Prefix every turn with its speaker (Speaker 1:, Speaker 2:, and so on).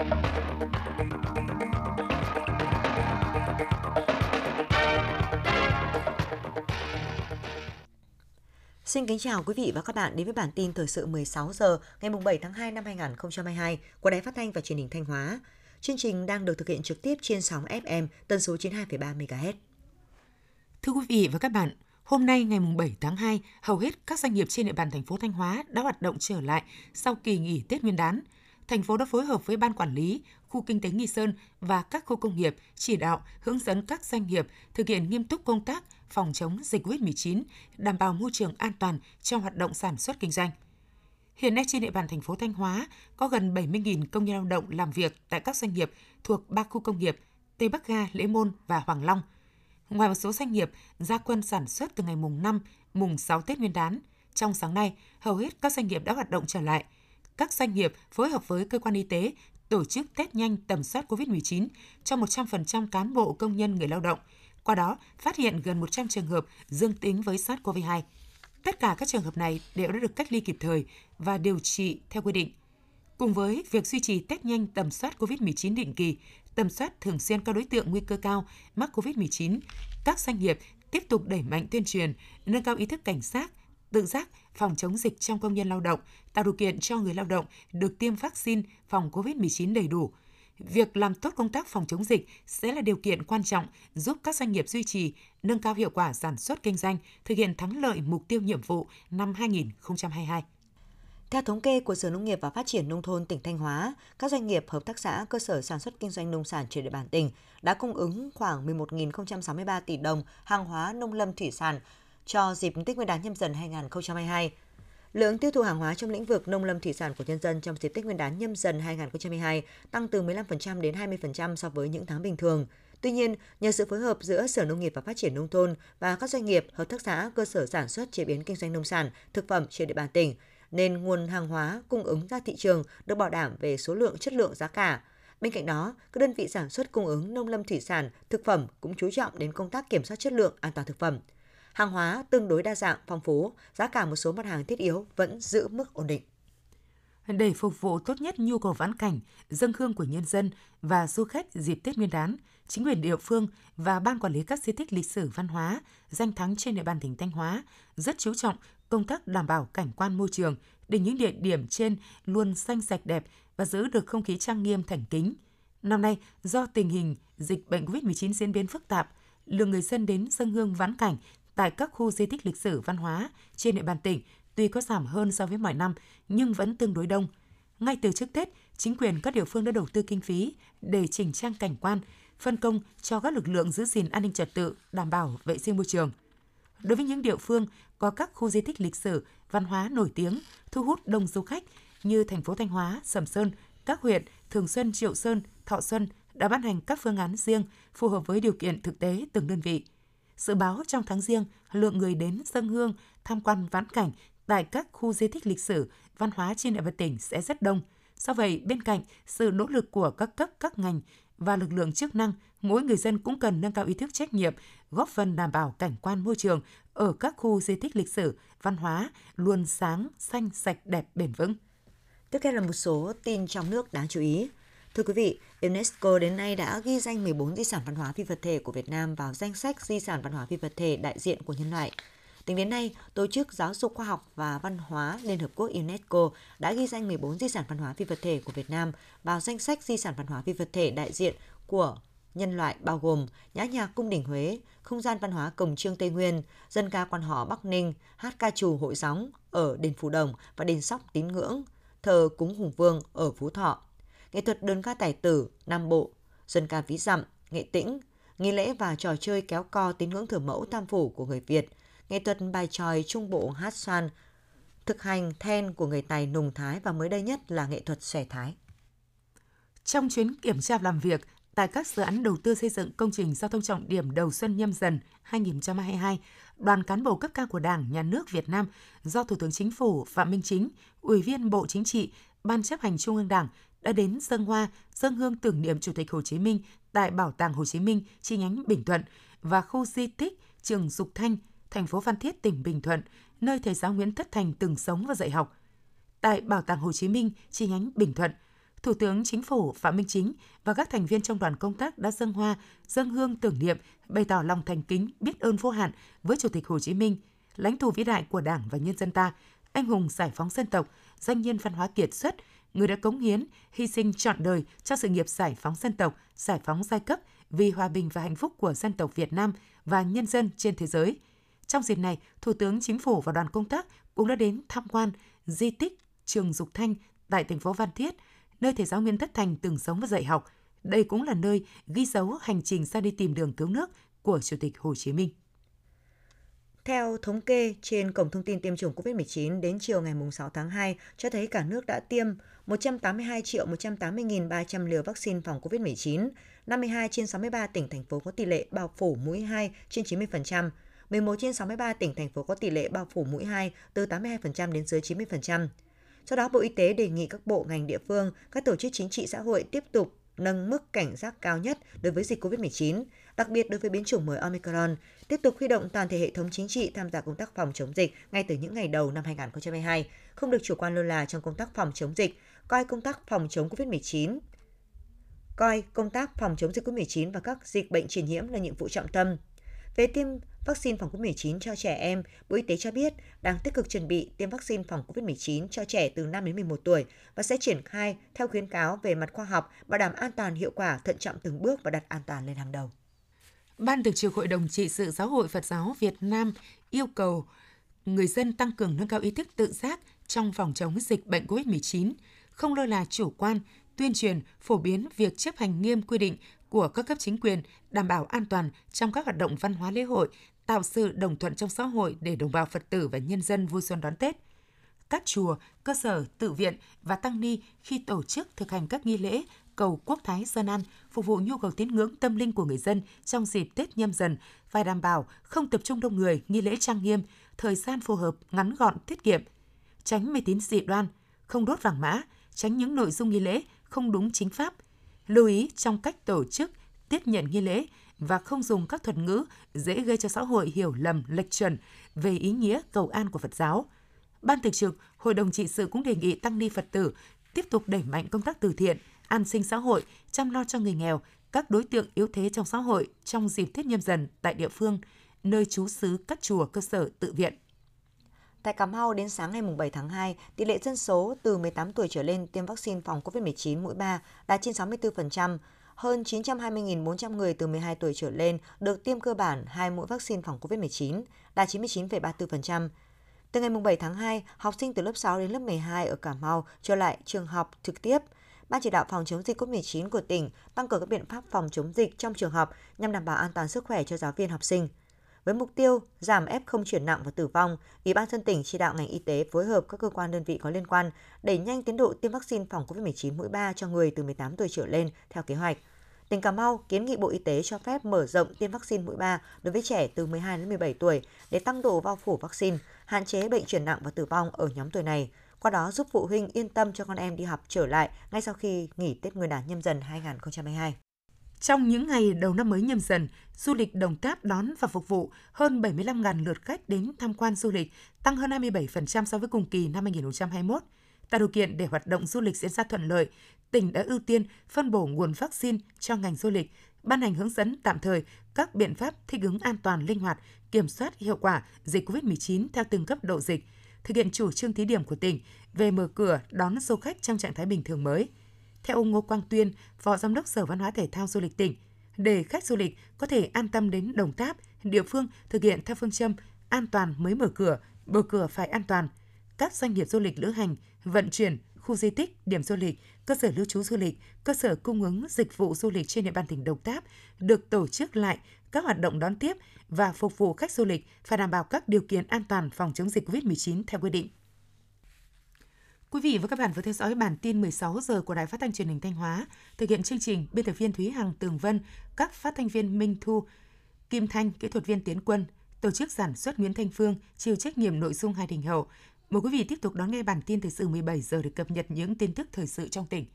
Speaker 1: Xin kính chào quý vị và các bạn đến với bản tin thời sự 16 giờ ngày 7 tháng 2 năm 2022 của Đài Phát thanh và Truyền hình Thanh Hóa. Chương trình đang được thực hiện trực tiếp trên sóng FM tần số 92,3 MHz.
Speaker 2: Thưa quý vị và các bạn, hôm nay ngày 7 tháng 2, hầu hết các doanh nghiệp trên địa bàn thành phố Thanh Hóa đã hoạt động trở lại sau kỳ nghỉ Tết Nguyên đán. Thành phố đã phối hợp với ban quản lý khu kinh tế Nghi Sơn và các khu công nghiệp chỉ đạo hướng dẫn các doanh nghiệp thực hiện nghiêm túc công tác phòng chống dịch COVID-19, đảm bảo môi trường an toàn trong hoạt động sản xuất kinh doanh. Hiện nay trên địa bàn thành phố Thanh Hóa có gần 70.000 công nhân lao động làm việc tại các doanh nghiệp thuộc ba khu công nghiệp Tây Bắc Ga, Lễ Môn và Hoàng Long. Ngoài một số doanh nghiệp gia quân sản xuất từ ngày mùng 5, mùng 6 Tết Nguyên đán, trong sáng nay, hầu hết các doanh nghiệp đã hoạt động trở lại. Các doanh nghiệp phối hợp với cơ quan y tế tổ chức test nhanh tầm soát COVID-19 cho 100% cán bộ công nhân người lao động. Qua đó, phát hiện gần 100 trường hợp dương tính với SARS-CoV-2. Tất cả các trường hợp này đều đã được cách ly kịp thời và điều trị theo quy định. Cùng với việc duy trì test nhanh tầm soát COVID-19 định kỳ, tầm soát thường xuyên các đối tượng nguy cơ cao mắc COVID-19, các doanh nghiệp tiếp tục đẩy mạnh tuyên truyền, nâng cao ý thức cảnh giác, tự giác phòng chống dịch trong công nhân lao động, tạo điều kiện cho người lao động được tiêm vaccine phòng COVID-19 đầy đủ. Việc làm tốt công tác phòng chống dịch sẽ là điều kiện quan trọng giúp các doanh nghiệp duy trì, nâng cao hiệu quả sản xuất kinh doanh, thực hiện thắng lợi mục tiêu nhiệm vụ năm 2022.
Speaker 1: Theo thống kê của Sở Nông nghiệp và Phát triển Nông thôn tỉnh Thanh Hóa, các doanh nghiệp, hợp tác xã, cơ sở sản xuất kinh doanh nông sản trên địa bàn tỉnh đã cung ứng khoảng 11.063 tỷ đồng hàng hóa nông lâm thủy sản cho dịp Tết Nguyên đán nhâm dần 2022. Lượng tiêu thụ hàng hóa trong lĩnh vực nông lâm thủy sản của nhân dân trong dịp Tết Nguyên đán nhâm dần 2022 tăng từ 15% đến 20% so với những tháng bình thường. Tuy nhiên, nhờ sự phối hợp giữa Sở Nông nghiệp và Phát triển Nông thôn và các doanh nghiệp, hợp tác xã, cơ sở sản xuất chế biến kinh doanh nông sản, thực phẩm trên địa bàn tỉnh, nên nguồn hàng hóa cung ứng ra thị trường được bảo đảm về số lượng, chất lượng, giá cả. Bên cạnh đó, các đơn vị sản xuất cung ứng nông lâm thủy sản, thực phẩm cũng chú trọng đến công tác kiểm soát chất lượng, an toàn thực phẩm. Hàng hóa tương đối đa dạng, phong phú, giá cả một số mặt hàng thiết yếu vẫn giữ mức ổn định.
Speaker 2: Để phục vụ tốt nhất nhu cầu vãn cảnh, dân hương của nhân dân và du khách dịp Tết Nguyên đán, chính quyền địa phương và ban quản lý các di tích lịch sử văn hóa, danh thắng trên địa bàn tỉnh Thanh Hóa rất chú trọng công tác đảm bảo cảnh quan môi trường để những địa điểm trên luôn xanh sạch đẹp và giữ được không khí trang nghiêm thành kính. Năm nay, do tình hình dịch bệnh COVID-19 diễn biến phức tạp, lượng người dân đến dân hương vãn cảnh tại các khu di tích lịch sử văn hóa trên địa bàn tỉnh tuy có giảm hơn so với mọi năm nhưng vẫn tương đối đông. Ngay từ trước Tết, chính quyền các địa phương đã đầu tư kinh phí để chỉnh trang cảnh quan, phân công cho các lực lượng giữ gìn an ninh trật tự, đảm bảo vệ sinh môi trường. Đối với những địa phương có các khu di tích lịch sử, văn hóa nổi tiếng, thu hút đông du khách như thành phố Thanh Hóa, Sầm Sơn, các huyện Thường Xuân, Triệu Sơn, Thọ Xuân đã ban hành các phương án riêng phù hợp với điều kiện thực tế từng đơn vị. Dự báo trong tháng riêng, lượng người đến dân hương, tham quan vãn cảnh tại các khu di tích lịch sử, văn hóa trên địa bàn tỉnh sẽ rất đông. Do vậy, bên cạnh sự nỗ lực của các cấp, các ngành và lực lượng chức năng, mỗi người dân cũng cần nâng cao ý thức trách nhiệm, góp phần đảm bảo cảnh quan môi trường ở các khu di tích lịch sử, văn hóa luôn sáng, xanh, sạch, đẹp, bền vững.
Speaker 1: Tiếp theo là một số tin trong nước đáng chú ý. Thưa quý vị, UNESCO đến nay đã ghi danh 14 di sản văn hóa phi vật thể của Việt Nam vào danh sách di sản văn hóa phi vật thể đại diện của nhân loại. Tính đến nay, Tổ chức Giáo dục Khoa học và Văn hóa Liên Hợp Quốc UNESCO đã ghi danh 14 di sản văn hóa phi vật thể của Việt Nam vào danh sách di sản văn hóa phi vật thể đại diện của nhân loại bao gồm nhã nhạc cung đình Huế, không gian văn hóa cổng trương Tây Nguyên, dân ca quan họ Bắc Ninh, hát ca trù hội gióng ở đền Phù Đồng và đền Sóc Tín Ngưỡng, thờ cúng Hùng Vương ở Phú Thọ, nghệ thuật đơn ca tài tử Nam Bộ, dân ca ví dặm, nghệ tĩnh, nghi lễ và trò chơi kéo co tín ngưỡng thờ mẫu tam phủ của người Việt, nghệ thuật bài tròi trung bộ hát xoan, thực hành then của người Tài Nùng Thái và mới đây nhất là nghệ thuật xòe Thái.
Speaker 2: Trong chuyến kiểm tra làm việc tại các dự án đầu tư xây dựng công trình giao thông trọng điểm đầu xuân nhâm dần 2022, đoàn cán bộ cấp cao của Đảng, Nhà nước Việt Nam do Thủ tướng Chính phủ Phạm Minh Chính, Ủy viên Bộ Chính trị, Ban chấp hành Trung ương Đảng đã đến dân hoa, dân hương tưởng niệm Chủ tịch Hồ Chí Minh tại Bảo tàng Hồ Chí Minh chi nhánh Bình Thuận và khu di tích Trường Dục Thanh, thành phố Phan Thiết, tỉnh Bình Thuận, nơi thầy giáo Nguyễn Thất Thành từng sống và dạy học. Tại Bảo tàng Hồ Chí Minh chi nhánh Bình Thuận, Thủ tướng Chính phủ Phạm Minh Chính và các thành viên trong đoàn công tác đã dâng hoa, dâng hương tưởng niệm, bày tỏ lòng thành kính, biết ơn vô hạn với Chủ tịch Hồ Chí Minh, lãnh tụ vĩ đại của Đảng và nhân dân ta, anh hùng giải phóng dân tộc, danh nhân văn hóa kiệt xuất, người đã cống hiến, hy sinh trọn đời cho sự nghiệp giải phóng dân tộc, giải phóng giai cấp vì hòa bình và hạnh phúc của dân tộc Việt Nam và nhân dân trên thế giới. Trong dịp này, Thủ tướng Chính phủ và đoàn công tác cũng đã đến tham quan di tích Trường Dục Thanh tại thành phố Văn Thiết, nơi thầy giáo Nguyễn Tất Thành từng sống và dạy học. Đây cũng là nơi ghi dấu hành trình ra đi tìm đường cứu nước của Chủ tịch Hồ Chí Minh.
Speaker 1: Theo thống kê trên Cổng Thông tin Tiêm chủng COVID-19 đến chiều ngày 6 tháng 2 cho thấy cả nước đã tiêm 182 triệu 180.300 liều vaccine phòng COVID-19, 52 trên 63 tỉnh thành phố có tỷ lệ bao phủ mũi 2 trên 90%, 11 trên 63 tỉnh thành phố có tỷ lệ bao phủ mũi 2 từ 82% đến dưới 90%. Do đó, Bộ Y tế đề nghị các bộ ngành địa phương, các tổ chức chính trị xã hội tiếp tục nâng mức cảnh giác cao nhất đối với dịch COVID-19, đặc biệt đối với biến chủng mới Omicron, tiếp tục huy động toàn thể hệ thống chính trị tham gia công tác phòng chống dịch ngay từ những ngày đầu năm 2022, không được chủ quan lơ là trong công tác phòng chống dịch, coi công tác phòng chống COVID-19 coi công tác phòng chống dịch COVID-19 và các dịch bệnh truyền nhiễm là nhiệm vụ trọng tâm. Về tiêm vaccine phòng COVID-19 cho trẻ em, Bộ Y tế cho biết đang tích cực chuẩn bị tiêm vaccine phòng COVID-19 cho trẻ từ 5 đến 11 tuổi và sẽ triển khai theo khuyến cáo về mặt khoa học, bảo đảm an toàn hiệu quả, thận trọng từng bước và đặt an toàn lên hàng đầu.
Speaker 2: Ban Thường trực Hội đồng trị sự Giáo hội Phật giáo Việt Nam yêu cầu người dân tăng cường nâng cao ý thức tự giác trong phòng chống dịch bệnh COVID-19, không lơ là chủ quan, tuyên truyền, phổ biến việc chấp hành nghiêm quy định của các cấp chính quyền, đảm bảo an toàn trong các hoạt động văn hóa lễ hội, tạo sự đồng thuận trong xã hội để đồng bào Phật tử và nhân dân vui xuân đón Tết. Các chùa, cơ sở, tự viện và tăng ni khi tổ chức thực hành các nghi lễ cầu quốc thái dân an, phục vụ nhu cầu tín ngưỡng tâm linh của người dân trong dịp Tết nhâm dần, phải đảm bảo không tập trung đông người, nghi lễ trang nghiêm, thời gian phù hợp, ngắn gọn, tiết kiệm, tránh mê tín dị đoan, không đốt vàng mã, tránh những nội dung nghi lễ không đúng chính pháp, lưu ý trong cách tổ chức, tiếp nhận nghi lễ và không dùng các thuật ngữ dễ gây cho xã hội hiểu lầm lệch chuẩn về ý nghĩa cầu an của Phật giáo. Ban thực trực, Hội đồng trị sự cũng đề nghị tăng ni Phật tử tiếp tục đẩy mạnh công tác từ thiện, an sinh xã hội, chăm lo cho người nghèo, các đối tượng yếu thế trong xã hội trong dịp Tết nhâm dần tại địa phương, nơi trú xứ các chùa cơ sở tự viện.
Speaker 1: Tại Cà Mau đến sáng ngày 7 tháng 2, tỷ lệ dân số từ 18 tuổi trở lên tiêm vaccine phòng COVID-19 mũi 3 đạt trên 64%, hơn 920.400 người từ 12 tuổi trở lên được tiêm cơ bản hai mũi vaccine phòng COVID-19, đạt 99,34%. Từ ngày 7 tháng 2, học sinh từ lớp 6 đến lớp 12 ở Cà Mau trở lại trường học trực tiếp. Ban chỉ đạo phòng chống dịch COVID-19 của tỉnh tăng cường các biện pháp phòng chống dịch trong trường học nhằm đảm bảo an toàn sức khỏe cho giáo viên học sinh. Với mục tiêu giảm F0 chuyển nặng và tử vong, Ủy ban dân tỉnh chỉ đạo ngành y tế phối hợp các cơ quan đơn vị có liên quan đẩy nhanh tiến độ tiêm vaccine phòng COVID-19 mũi 3 cho người từ 18 tuổi trở lên theo kế hoạch. Tỉnh Cà Mau kiến nghị Bộ Y tế cho phép mở rộng tiêm vaccine mũi 3 đối với trẻ từ 12 đến 17 tuổi để tăng độ bao phủ vaccine, hạn chế bệnh chuyển nặng và tử vong ở nhóm tuổi này. Qua đó giúp phụ huynh yên tâm cho con em đi học trở lại ngay sau khi nghỉ Tết Nguyên đán nhâm dần 2022.
Speaker 2: Trong những ngày đầu năm mới nhâm dần, du lịch Đồng Tháp đón và phục vụ hơn 75.000 lượt khách đến tham quan du lịch, tăng hơn 27% so với cùng kỳ năm 2021. Tạo điều kiện để hoạt động du lịch diễn ra thuận lợi, tỉnh đã ưu tiên phân bổ nguồn vaccine cho ngành du lịch, ban hành hướng dẫn tạm thời các biện pháp thích ứng an toàn linh hoạt, kiểm soát hiệu quả dịch COVID-19 theo từng cấp độ dịch, thực hiện chủ trương thí điểm của tỉnh về mở cửa đón du khách trong trạng thái bình thường mới – theo ông Ngô Quang Tuyên, Phó Giám đốc Sở Văn hóa Thể thao Du lịch tỉnh, để khách du lịch có thể an tâm đến Đồng Tháp, địa phương thực hiện theo phương châm an toàn mới mở cửa, mở cửa phải an toàn. Các doanh nghiệp du lịch lữ hành, vận chuyển, khu di tích, điểm du lịch, cơ sở lưu trú du lịch, cơ sở cung ứng dịch vụ du lịch trên địa bàn tỉnh Đồng Tháp được tổ chức lại các hoạt động đón tiếp và phục vụ khách du lịch phải đảm bảo các điều kiện an toàn phòng chống dịch COVID-19 theo quy định. Quý vị và các bạn vừa theo dõi bản tin 16 giờ của Đài Phát thanh Truyền hình Thanh Hóa. Thực hiện chương trình biên tập viên Thúy Hằng Tường Vân, các phát thanh viên Minh Thu, Kim Thanh, kỹ thuật viên Tiến Quân, tổ chức sản xuất Nguyễn Thanh Phương, chịu trách nhiệm nội dung Hai Đình Hậu. Mời quý vị tiếp tục đón nghe bản tin thời sự 17 giờ để cập nhật những tin tức thời sự trong tỉnh.